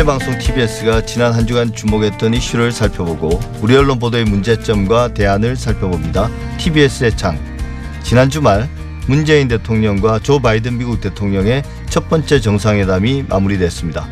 국민의 방송 TBS가 지난 한 주간 주목했던 이슈를 살펴보고 우리 언론 보도의 문제점과 대안을 살펴봅니다. TBS의 창. 지난 주말 문재인 대통령과 조 바이든 미국 대통령의 첫 번째 정상회담이 마무리됐습니다.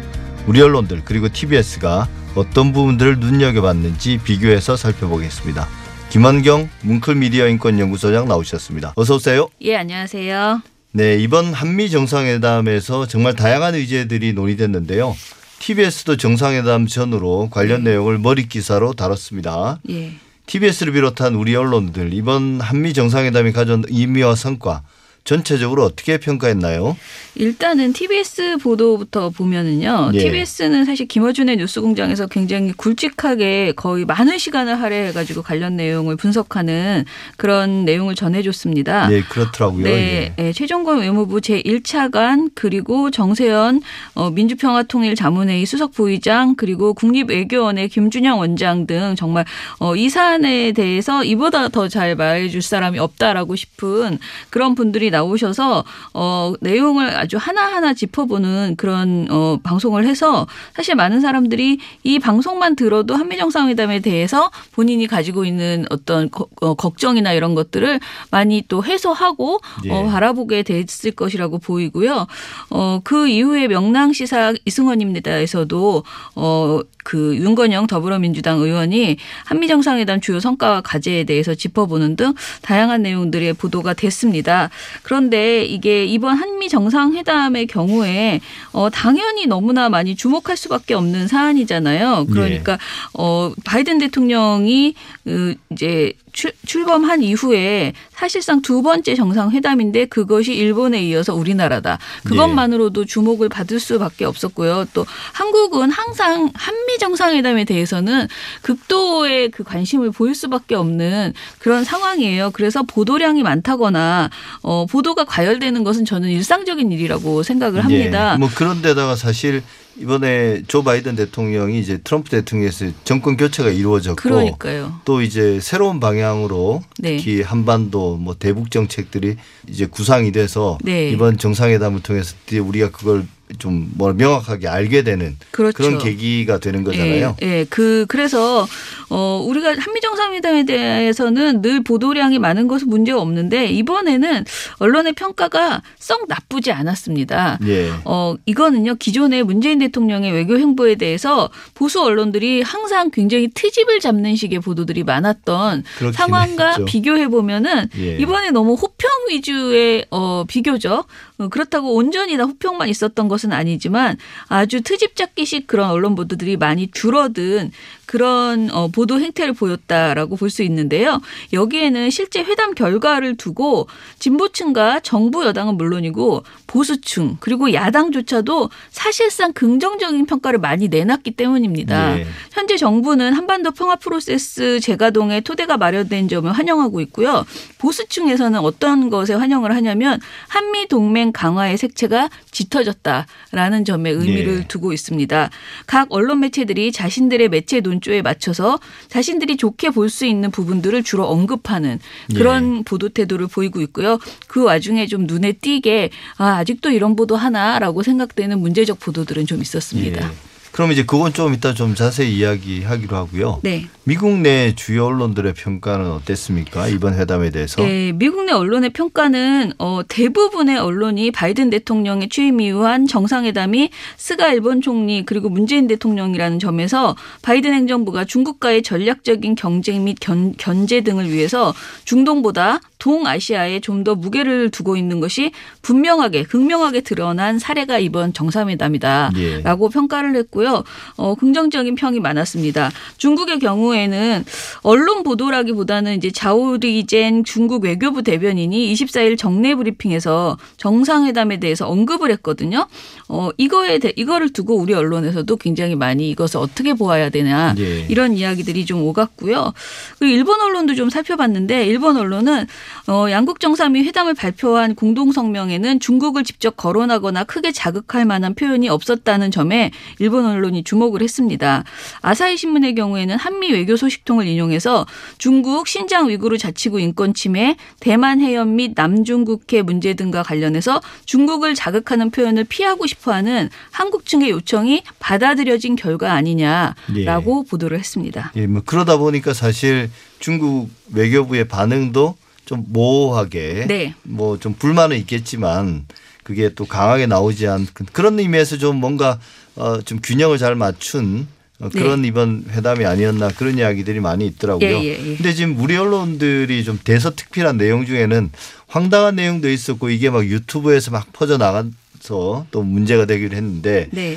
우리 언론들 그리고 TBS가 어떤 부분들을 눈여겨봤는지 비교해서 살펴보겠습니다. 김원경 뭉클미디어 인권연구소장 나오셨습니다. 어서 오세요. 예, 안녕하세요. 네, 이번 한미 정상회담에서 정말 다양한 의제들이 논의됐는데요. TBS도 정상회담 전으로 관련 내용을 머리 기사로 다뤘습니다. 예. TBS를 비롯한 우리 언론들 이번 한미 정상회담이 가져온 의미와 성과 전체적으로 어떻게 평가했나요? 일단은 TBS 보도부터 보면은요. 예. TBS는 사실 김어준의 뉴스공장에서 굉장히 굵직하게 거의 많은 시간을 할애해가지고 관련 내용을 분석하는 그런 내용을 전해줬습니다. 네, 그렇더라고요. 네, 예. 예, 최종건 외무부 제 1차관 그리고 정세현 어, 민주평화통일자문회의 수석 부의장 그리고 국립외교원의 김준영 원장 등 정말 어, 이 사안에 대해서 이보다 더 잘 말해줄 사람이 없다라고 싶은 그런 분들이 나오셔서 어, 내용을 아주 하나하나 짚어보는 그런 어, 방송을 해서 사실 많은 사람들이 이 방송만 들어도 한미 정상회담에 대해서 본인이 가지고 있는 어떤 거- 어, 걱정이나 이런 것들을 많이 또 해소하고 예. 어, 바라보게 됐을 것이라고 보이고요. 어, 그 이후에 명랑시사 이승원입니다에서도 어, 그 윤건영 더불어민주당 의원이 한미 정상회담 주요 성과와 과제에 대해서 짚어보는 등 다양한 내용들의 보도가 됐습니다. 그런데 이게 이번 한미 정상 회담의 경우에 어, 당연히 너무나 많이 주목할 수밖에 없는 사안이잖아요. 그러니까 어, 바이든 대통령이 그 이제 출, 출범한 이후에 사실상 두 번째 정상회담인데 그것이 일본에 이어서 우리나라다. 그것만으로도 주목을 받을 수밖에 없었고요. 또 한국은 항상 한미 정상회담에 대해서는 극도의 그 관심을 보일 수밖에 없는 그런 상황이에요. 그래서 보도량이 많다거나 어, 보도가 과열되는 것은 저는 일상적인 일이라고 생각을 합니다. 예. 뭐 그런데다가 사실 이번에 조 바이든 대통령이 이제 트럼프 대통령에서 정권 교체가 이루어졌고 그러니까요. 또 이제 새로운 방향으로 네. 특히 한반도 뭐 대북 정책들이 이제 구상이 돼서 네. 이번 정상회담을 통해서 우리가 그걸 좀 뭐 명확하게 알게 되는 그렇죠. 런 계기가 되는 거잖아요. 예, 예. 그 그래서 어 우리가 한미 정상회담에 대해서는 늘 보도량이 많은 것은 문제가 없는데 이번에는 언론의 평가가 썩 나쁘지 않았습니다. 예. 어 이거는요 기존의 문재인 대통령의 외교 행보에 대해서 보수 언론들이 항상 굉장히 트집을 잡는 식의 보도들이 많았던 상황과 했죠. 비교해 보면은 예. 이번에 너무 호평 위주의 어 비교죠. 어, 그렇다고 온전히 다 호평만 있었던 것은 아니지만 아주 트집 잡기식 그런 언론 보도들이 많이 줄어든 그런 어, 보도 행태를 보였다라고 볼 수 있는데요. 여기에는 실제 회담 결과를 두고 진보층과 정부 여당은 물론이고 보수층 그리고 야당조차도 사실상 긍정적인 평가를 많이 내놨기 때문입니다. 예. 현재 정부는 한반도 평화 프로세스 재가동에 토대가 마련된 점을 환영하고 있고요. 보수층에서는 어떤 것에 환영을 하냐면 한미 동맹 강화의 색채가 짙어졌다라는 점에 의미를 예. 두고 있습니다. 각 언론 매체들이 자신들의 매체 논조에 맞춰서 자신들이 좋게 볼 수 있는 부분들을 주로 언급하는 그런 보도 태도를 보이고 있고요. 그 와중에 좀 눈에 띄게 아, 아직도 이런 보도 하나라고 생각되는 문제적 보도들은 좀 있었습니다. 예. 그럼 이제 그건 좀 이따 좀 자세히 이야기하기로 하고요. 네. 미국 내 주요 언론들의 평가는 어땠습니까? 이번 회담에 대해서. 네, 미국 내 언론의 평가는 어, 대부분의 언론이 바이든 대통령의 취임 이후 한 정상회담이 스가 일본 총리 그리고 문재인 대통령이라는 점에서 바이든 행정부가 중국과의 전략적인 경쟁 및 견, 견제 등을 위해서 중동보다 동아시아에 좀 더 무게를 두고 있는 것이 분명하게 극명하게 드러난 사례가 이번 정상회담이다라고 예. 평가를 했고요. 어, 긍정적인 평이 많았습니다. 중국의 경우에는 언론 보도라기보다는 이제 자오리젠 중국 외교부 대변인이 24일 정례 브리핑에서 정상회담에 대해서 언급을 했거든요. 어, 이거에 대, 이거를 두고 우리 언론에서도 굉장히 많이 이것을 어떻게 보아야 되냐 예. 이런 이야기들이 좀 오갔고요. 그리고 일본 언론도 좀 살펴봤는데 일본 언론은 어, 양국 정상이 회담을 발표한 공동 성명에는 중국을 직접 거론하거나 크게 자극할 만한 표현이 없었다는 점에 일본 언론이 주목을 했습니다. 아사히 신문의 경우에는 한미 외교 소식통을 인용해서 중국 신장 위구르 자치구 인권 침해, 대만 해협 및 남중국해 문제 등과 관련해서 중국을 자극하는 표현을 피하고 싶어하는 한국 측의 요청이 받아들여진 결과 아니냐라고 예. 보도를 했습니다. 예, 뭐 그러다 보니까 사실 중국 외교부의 반응도 좀 모호하게 네. 뭐좀 불만은 있겠지만 그게 또 강하게 나오지 않 그런 의미에서 좀 뭔가 어좀 균형을 잘 맞춘 어 네. 그런 네. 이번 회담이 아니었나 그런 이야기들이 많이 있더라고요. 예, 예, 예. 근데 지금 우리 언론들이 좀 대서특필한 내용 중에는 황당한 내용도 있었고 이게 막 유튜브에서 막 퍼져 나가서 또 문제가 되기도 했는데 네.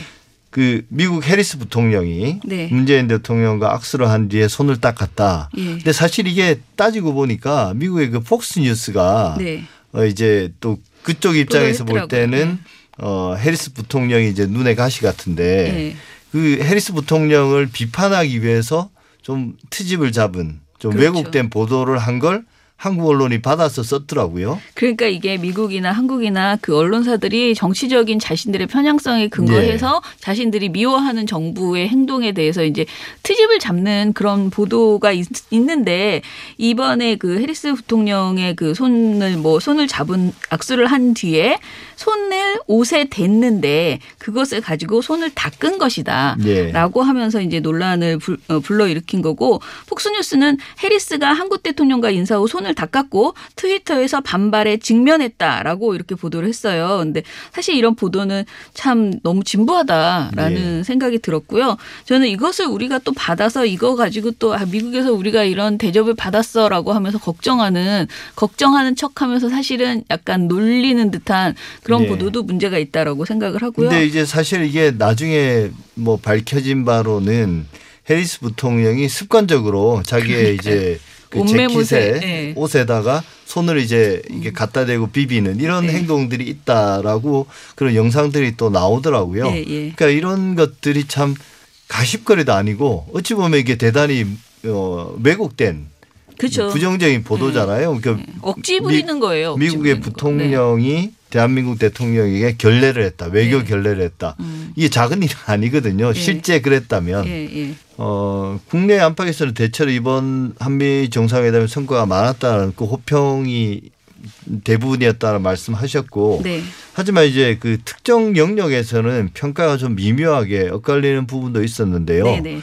그 미국 해리스 부통령이 네. 문재인 대통령과 악수를 한 뒤에 손을 닦았다. 예. 근데 사실 이게 따지고 보니까 미국의 그 폭스 뉴스가 네. 어 이제 또 그쪽 입장에서 볼 때는 네. 어 해리스 부통령이 이제 눈에 가시 같은데 네. 그 해리스 부통령을 비판하기 위해서 좀 트집을 잡은 좀 그렇죠. 왜곡된 보도를 한 걸 한국 언론이 받아서 썼더라고요. 그러니까 이게 미국이나 한국이나 그 언론사들이 정치적인 자신들의 편향성에 근거해서 네. 자신들이 미워하는 정부의 행동에 대해서 이제 트집을 잡는 그런 보도가 있, 는데 이번에 그 해리스 부통령의 그 손을 뭐 손을 잡은 악수를 한 뒤에 손을 옷에 댔는데 그것을 가지고 손을 닦은 것이다라고 네. 하면서 이제 논란을 불, 어, 불러일으킨 거고 폭스뉴스는 해리스가 한국 대통령과 인사 후 손을 손을 닦았고 트위터에서 반발에 직면했다라고 이렇게 보도를 했어요. 근데 사실 이런 보도는 참 너무 진부하다라는 네. 생각이 들었고요. 저는 이것을 우리가 또 받아서 이거 가지고 또 아, 미국에서 우리가 이런 대접을 받았어라고 하면서 걱정하는 걱정하는 척하면서 사실은 약간 놀리는 듯한 그런 네. 보도도 문제가 있다라고 생각을 하고요. 근데 이제 사실 이게 나중에 뭐 밝혀진 바로는 해리스 부통령이 습관적으로 자기의 이제 그 재킷에 네. 옷에다가 손을 이제 이게 갖다 대고 비비는 이런 네. 행동들이 있다라고 그런 영상들이 또 나오더라고요. 네, 예. 그러니까 이런 것들이 참 가십거리도 아니고 어찌 보면 이게 대단히 어, 왜곡된 그렇죠. 부정적인 보도잖아요. 네. 그러니까 억지 부리는 거예요. 미국의 부통령이 대한민국 대통령에게 결례를 했다. 외교 네. 결례를 했다. 음. 이게 작은 일은 아니거든요. 네. 실제 그랬다면 예, 예. 어, 국내 안팎에서는 대체로 이번 한미 정상회담의 성과가 많았다는 그 호평이 대부분이었다는 말씀하셨고 네. 하지만 이제 그 특정 영역에서는 평가가 좀 미묘하게 엇갈리는 부분도 있었는데요. 네, 네.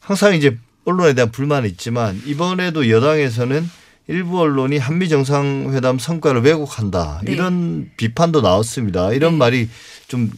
항상 이제 언론에 대한 불만이 있지만 이번에도 여당에서는 일부 언론이 한미 정상회담 성과를 왜곡한다 네. 이런 비판도 나왔습니다. 이런 네. 말이 좀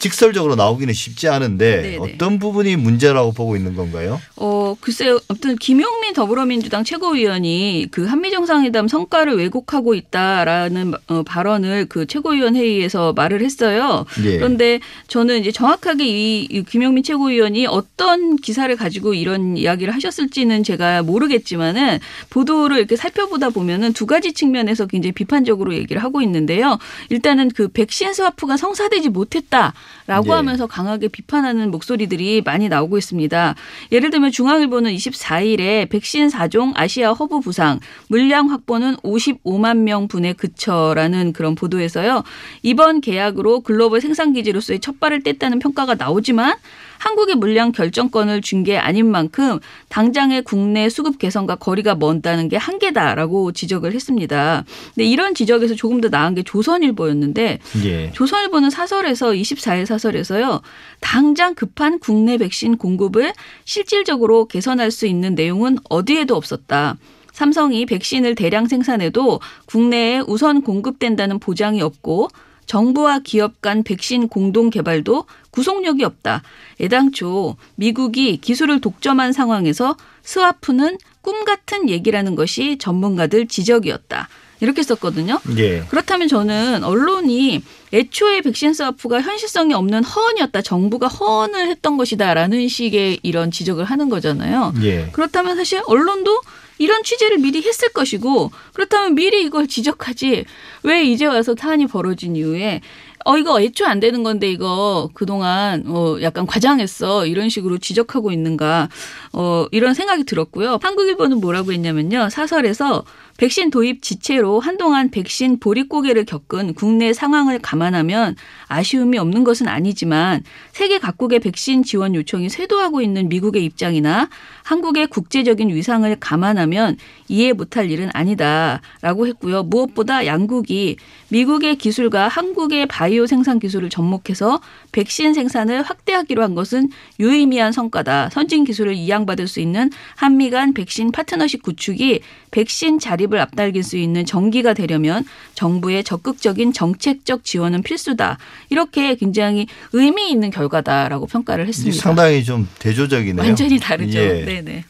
직설적으로 나오기는 쉽지 않은데 네네. 어떤 부분이 문제라고 보고 있는 건가요? 어 글쎄요. 아무튼 김용민 더불어민주당 최고위원이 그 한미 정상회담 성과를 왜곡하고 있다라는 어, 발언을 그 최고위원 회의에서 말을 했어요. 예. 그런데 저는 이제 정확하게 이 김용민 최고위원이 어떤 기사를 가지고 이런 이야기를 하셨을지는 제가 모르겠지만은 보도를 이렇게 살펴보다 보면은 두 가지 측면에서 굉장히 비판적으로 얘기를 하고 있는데요. 일단은 그 백신 스와프가 성사되지 못했다. 라고 예. 하면서 강하게 비판하는 목소리들이 많이 나오고 있습니다. 예를 들면 중앙일보는 24일에 백신 4종 아시아 허브 부상 물량 확보는 55만 명 분에 그쳐라는 그런 보도에서요. 이번 계약으로 글로벌 생산 기지로서의 첫 발을 뗐다는 평가가 나오지만 한국의 물량 결정권을 준 게 아닌 만큼 당장의 국내 수급 개선과 거리가 먼다는 게 한계다라고 지적을 했습니다. 근데 이런 지적에서 조금 더 나은 게 조선일보였는데 예. 조선일보는 사설에서 24일 사설에서요. 당장 급한 국내 백신 공급을 실질적으로 개선할 수 있는 내용은 어디에도 없었다. 삼성이 백신을 대량 생산해도 국내에 우선 공급된다는 보장이 없고 정부와 기업 간 백신 공동 개발도 구속력이 없다. 애당초 미국이 기술을 독점한 상황에서 스와프는 꿈 같은 얘기라는 것이 전문가들 지적이었다. 이렇게 썼거든요. 예. 그렇다면 저는 언론이 애초에 백신 스와프가 현실성이 없는 허언이었다. 정부가 허언을 했던 것이다라는 식의 이런 지적을 하는 거잖아요. 예. 그렇다면 사실 언론도 이런 취재를 미리 했을 것이고 그렇다면 미리 이걸 지적하지 왜 이제 와서 사안이 벌어진 이후에 어 이거 애초 안 되는 건데 이거 그동안 어 약간 과장했어 이런 식으로 지적하고 있는가 어 이런 생각이 들었고요. 한국일보는 뭐라고 했냐면요. 사설에서 백신 도입 지체로 한동안 백신 보릿고개를 겪은 국내 상황을 감안하면 아쉬움이 없는 것은 아니지만 세계 각국의 백신 지원 요청이 쇄도하고 있는 미국의 입장이나 한국의 국제적인 위상을 감안하면 이해 못할 일은 아니다라고 했고요. 무엇보다 양국이 미국의 기술과 한국의 바이오 생산 기술을 접목해서 백신 생산을 확대하기로 한 것은 유의미한 성과다. 선진 기술을 이양받을 수 있는 한미 간 백신 파트너십 구축이 백신 자립 을 앞당길 수 있는 전기가 되려면 정부의 적극적인 정책적 지원은 필수다. 이렇게 굉장히 의미 있는 결과다라고 평가를 했습니다. 상당히 좀 대조적이네요. 완전히 다르죠. 예. 네네.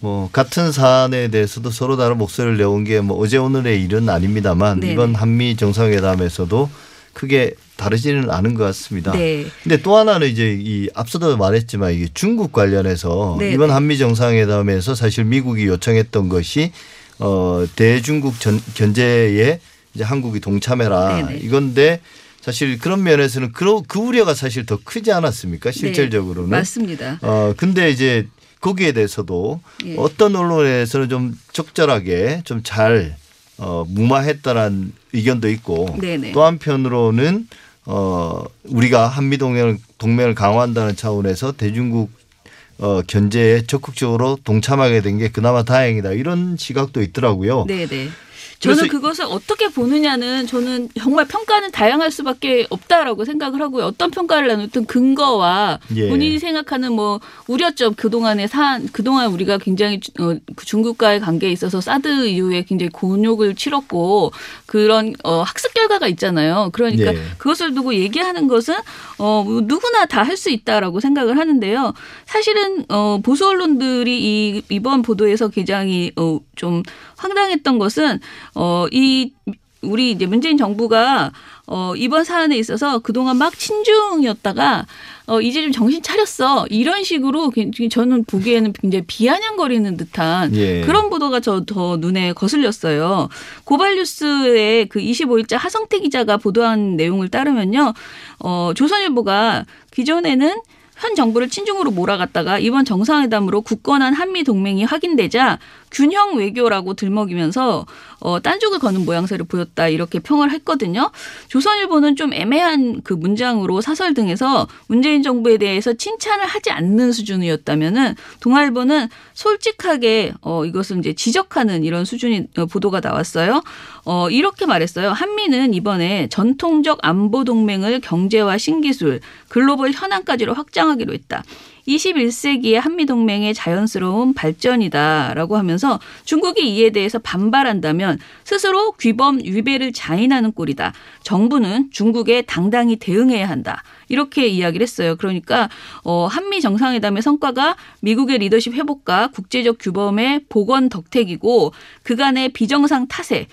뭐 같은 사안에 대해서도 서로 다른 목소리를 내온 게 뭐 어제 오늘의 일은 아닙니다만 네네. 이번 한미 정상회담에서도 크게 다르지는 않은 것 같습니다. 네. 근데 또 하나는 이제 이 앞서도 말했지만 이게 중국 관련해서 네네. 이번 한미 정상회담에서 사실 미국이 요청했던 것이 어 대중국 전, 견제에 이제 한국이 동참해라 네네. 이건데 사실 그런 면에서는 그, 그 우려가 사실 더 크지 않았습니까 실질적으로는 네, 맞습니다. 어 근데 이제 거기에 대해서도 예. 어떤 언론에서는 좀 적절하게 좀잘 어, 무마했다는 의견도 있고 네네. 또 한편으로는 어 우리가 한미 동맹을 동맹을 강화한다는 차원에서 대중국 어 견제에 적극적으로 동참하게 된 게 그나마 다행이다 이런 시각도 있더라고요. 네네. 저는 그것을 어떻게 보느냐는 저는 정말 평가는 다양할 수밖에 없다라고 생각을 하고요. 어떤 평가를 나눴든 근거와 예. 본인이 생각하는 뭐 우려점 그동안의 사안 그동안 우리가 굉장히 주- 어, 그 중국과의 관계에 있어서 사드 이후에 굉장히 곤욕을 치렀고 그런 어, 학습 결과가 있잖아요. 그러니까 예. 그것을 두고 얘기하는 것은 어, 뭐 누구나 다 할 수 있다라고 생각을 하는데요. 사실은 어, 보수 언론들이 이 이번 보도에서 굉장히 어, 좀 황당했던 것은 어, 이 우리 이제 문재인 정부가 어, 이번 사안에 있어서 그동안 막 친중이었다가 어, 이제 좀 정신 차렸어. 이런 식으로 굉장히 저는 보기에는 굉장히 비아냥거리는 듯한 예. 그런 보도가 저 더 눈에 거슬렸어요. 고발뉴스의 그 25일자 하성태 기자가 보도한 내용을 따르면요. 어, 조선일보가 기존에는 현 정부를 친중으로 몰아갔다가 이번 정상회담으로 굳건한 한미 동맹이 확인되자 균형 외교라고 들먹이면서 어, 딴죽을 거는 모양새를 보였다 이렇게 평을 했거든요. 조선일보는 좀 애매한 그 문장으로 사설 등에서 문재인 정부에 대해서 칭찬을 하지 않는 수준이었다면은 동아일보는 솔직하게 어, 이것을 이제 지적하는 이런 수준의 어, 보도가 나왔어요. 어, 이렇게 말했어요. 한미는 이번에 전통적 안보 동맹을 경제와 신기술, 글로벌 현안까지로 확장하기로 했다. 21세기의 한미동맹의 자연스러운 발전이다라고 하면서 중국이 이에 대해서 반발한다면 스스로 규범 위배를 자인하는 꼴이다. 정부는 중국에 당당히 대응해야 한다. 이렇게 이야기를 했어요. 그러니까 어, 한미 정상회담의 성과가 미국의 리더십 회복과 국제적 규범의 복원 덕택이고 그간의 비정상 타세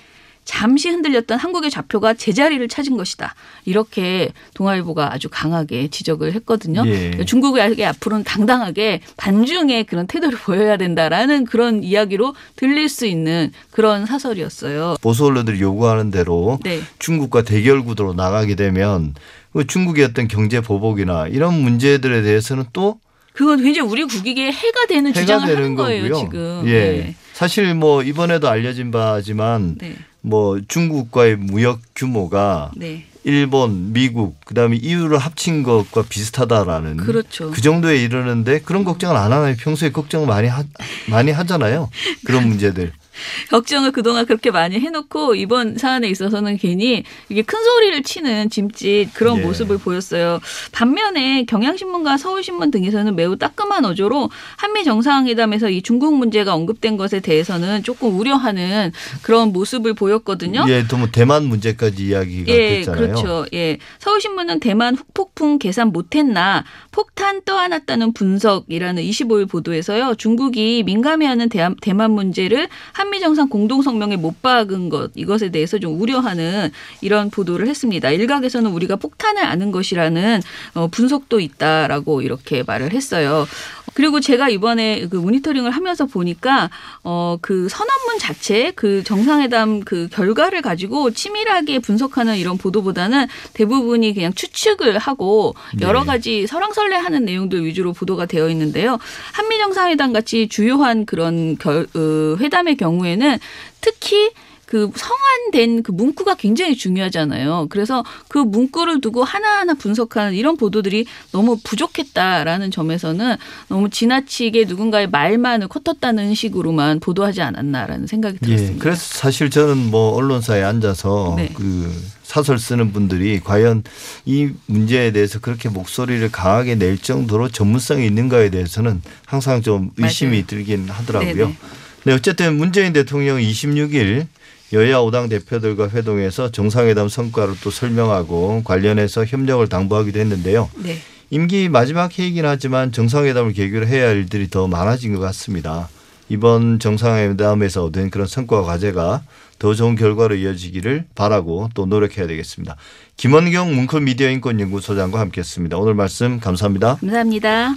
잠시 흔들렸던 한국의 좌표가 제자리를 찾은 것이다. 이렇게 동아일보가 아주 강하게 지적을 했거든요. 예. 중국에게 앞으로는 당당하게 반중의 그런 태도를 보여야 된다라는 그런 이야기로 들릴 수 있는 그런 사설이었어요. 보수 언론들이 요구하는 대로 네. 중국과 대결 구도로 나가게 되면 그 중국의 어떤 경제 보복이나 이런 문제들에 대해서는 또 그건 굉장히 우리 국익에 해가 되는 해가 주장을 되는 하는 거예요, 거고요. 지금. 예. 네. 사실 뭐 이번에도 알려진 바지만 네. 뭐 중국과의 무역 규모가 네. 일본, 미국, 그다음에 EU를 합친 것과 비슷하다라는 그렇죠. 그 정도에 이르는데 그런 걱정을 안 하나요? 평소에 걱정 많이 하, 많이 하잖아요. 그런 문제들. 걱정을 그동안 그렇게 많이 해놓고 이번 사안에 있어서는 괜히 이게 큰 소리를 치는 짐짓 그런 예. 모습을 보였어요. 반면에 경향신문과 서울신문 등에서는 매우 따끔한 어조로 한미 정상회담에서 이 중국 문제가 언급된 것에 대해서는 조금 우려하는 그런 모습을 보였거든요. 예, 또뭐 대만 문제까지 이야기가 예, 됐잖아요. 그렇죠. 예. 서울신문은 대만 후폭풍 계산 못했나 폭탄 떠안았다는 분석이라는 25일 보도에서요. 중국이 민감해하는 대만 문제를 한미 정상 공동 성명에 못 박은 것 이것에 대해서 좀 우려하는 이런 보도를 했습니다. 일각에서는 우리가 폭탄을 아는 것이라는 어, 분석도 있다라고 이렇게 말을 했어요. 그리고 제가 이번에 그 모니터링을 하면서 보니까 어 그 선언문 자체 그 정상회담 그 결과를 가지고 치밀하게 분석하는 이런 보도보다는 대부분이 그냥 추측을 하고 여러 네. 가지 설왕설래하는 내용들 위주로 보도가 되어 있는데요. 한미 정상회담 같이 주요한 그런 결, 어, 회담의 경우 경우에는 특히 그 성안된 그 문구가 굉장히 중요하잖아요. 그래서 그 문구를 두고 하나하나 분석하는 이런 보도들이 너무 부족했다라는 점에서는 너무 지나치게 누군가의 말만을 컸었다는 식으로만 보도하지 않았나라는 생각이 들었습니다. 예. 그래서 사실 저는 뭐 언론사에 앉아서 네. 그 사설 쓰는 분들이 과연 이 문제에 대해서 그렇게 목소리를 강하게 낼 정도로 전문성이 있는가에 대해서는 항상 좀 의심이 맞아요. 들긴 하더라고요. 네네. 네, 어쨌든 문재인 대통령 26일 여야 5당 대표들과 회동해서 정상회담 성과를 또 설명하고 관련해서 협력을 당부하기도 했는데요. 네. 임기 마지막 회의긴 하지만 정상회담을 계기로 해야 할 일들이 더 많아진 것 같습니다. 이번 정상회담에서 얻은 그런 성과 과제가 더 좋은 결과로 이어지기를 바라고 또 노력해야 되겠습니다. 김원경 뭉클 미디어 인권 연구소장과 함께했습니다. 오늘 말씀 감사합니다. 감사합니다.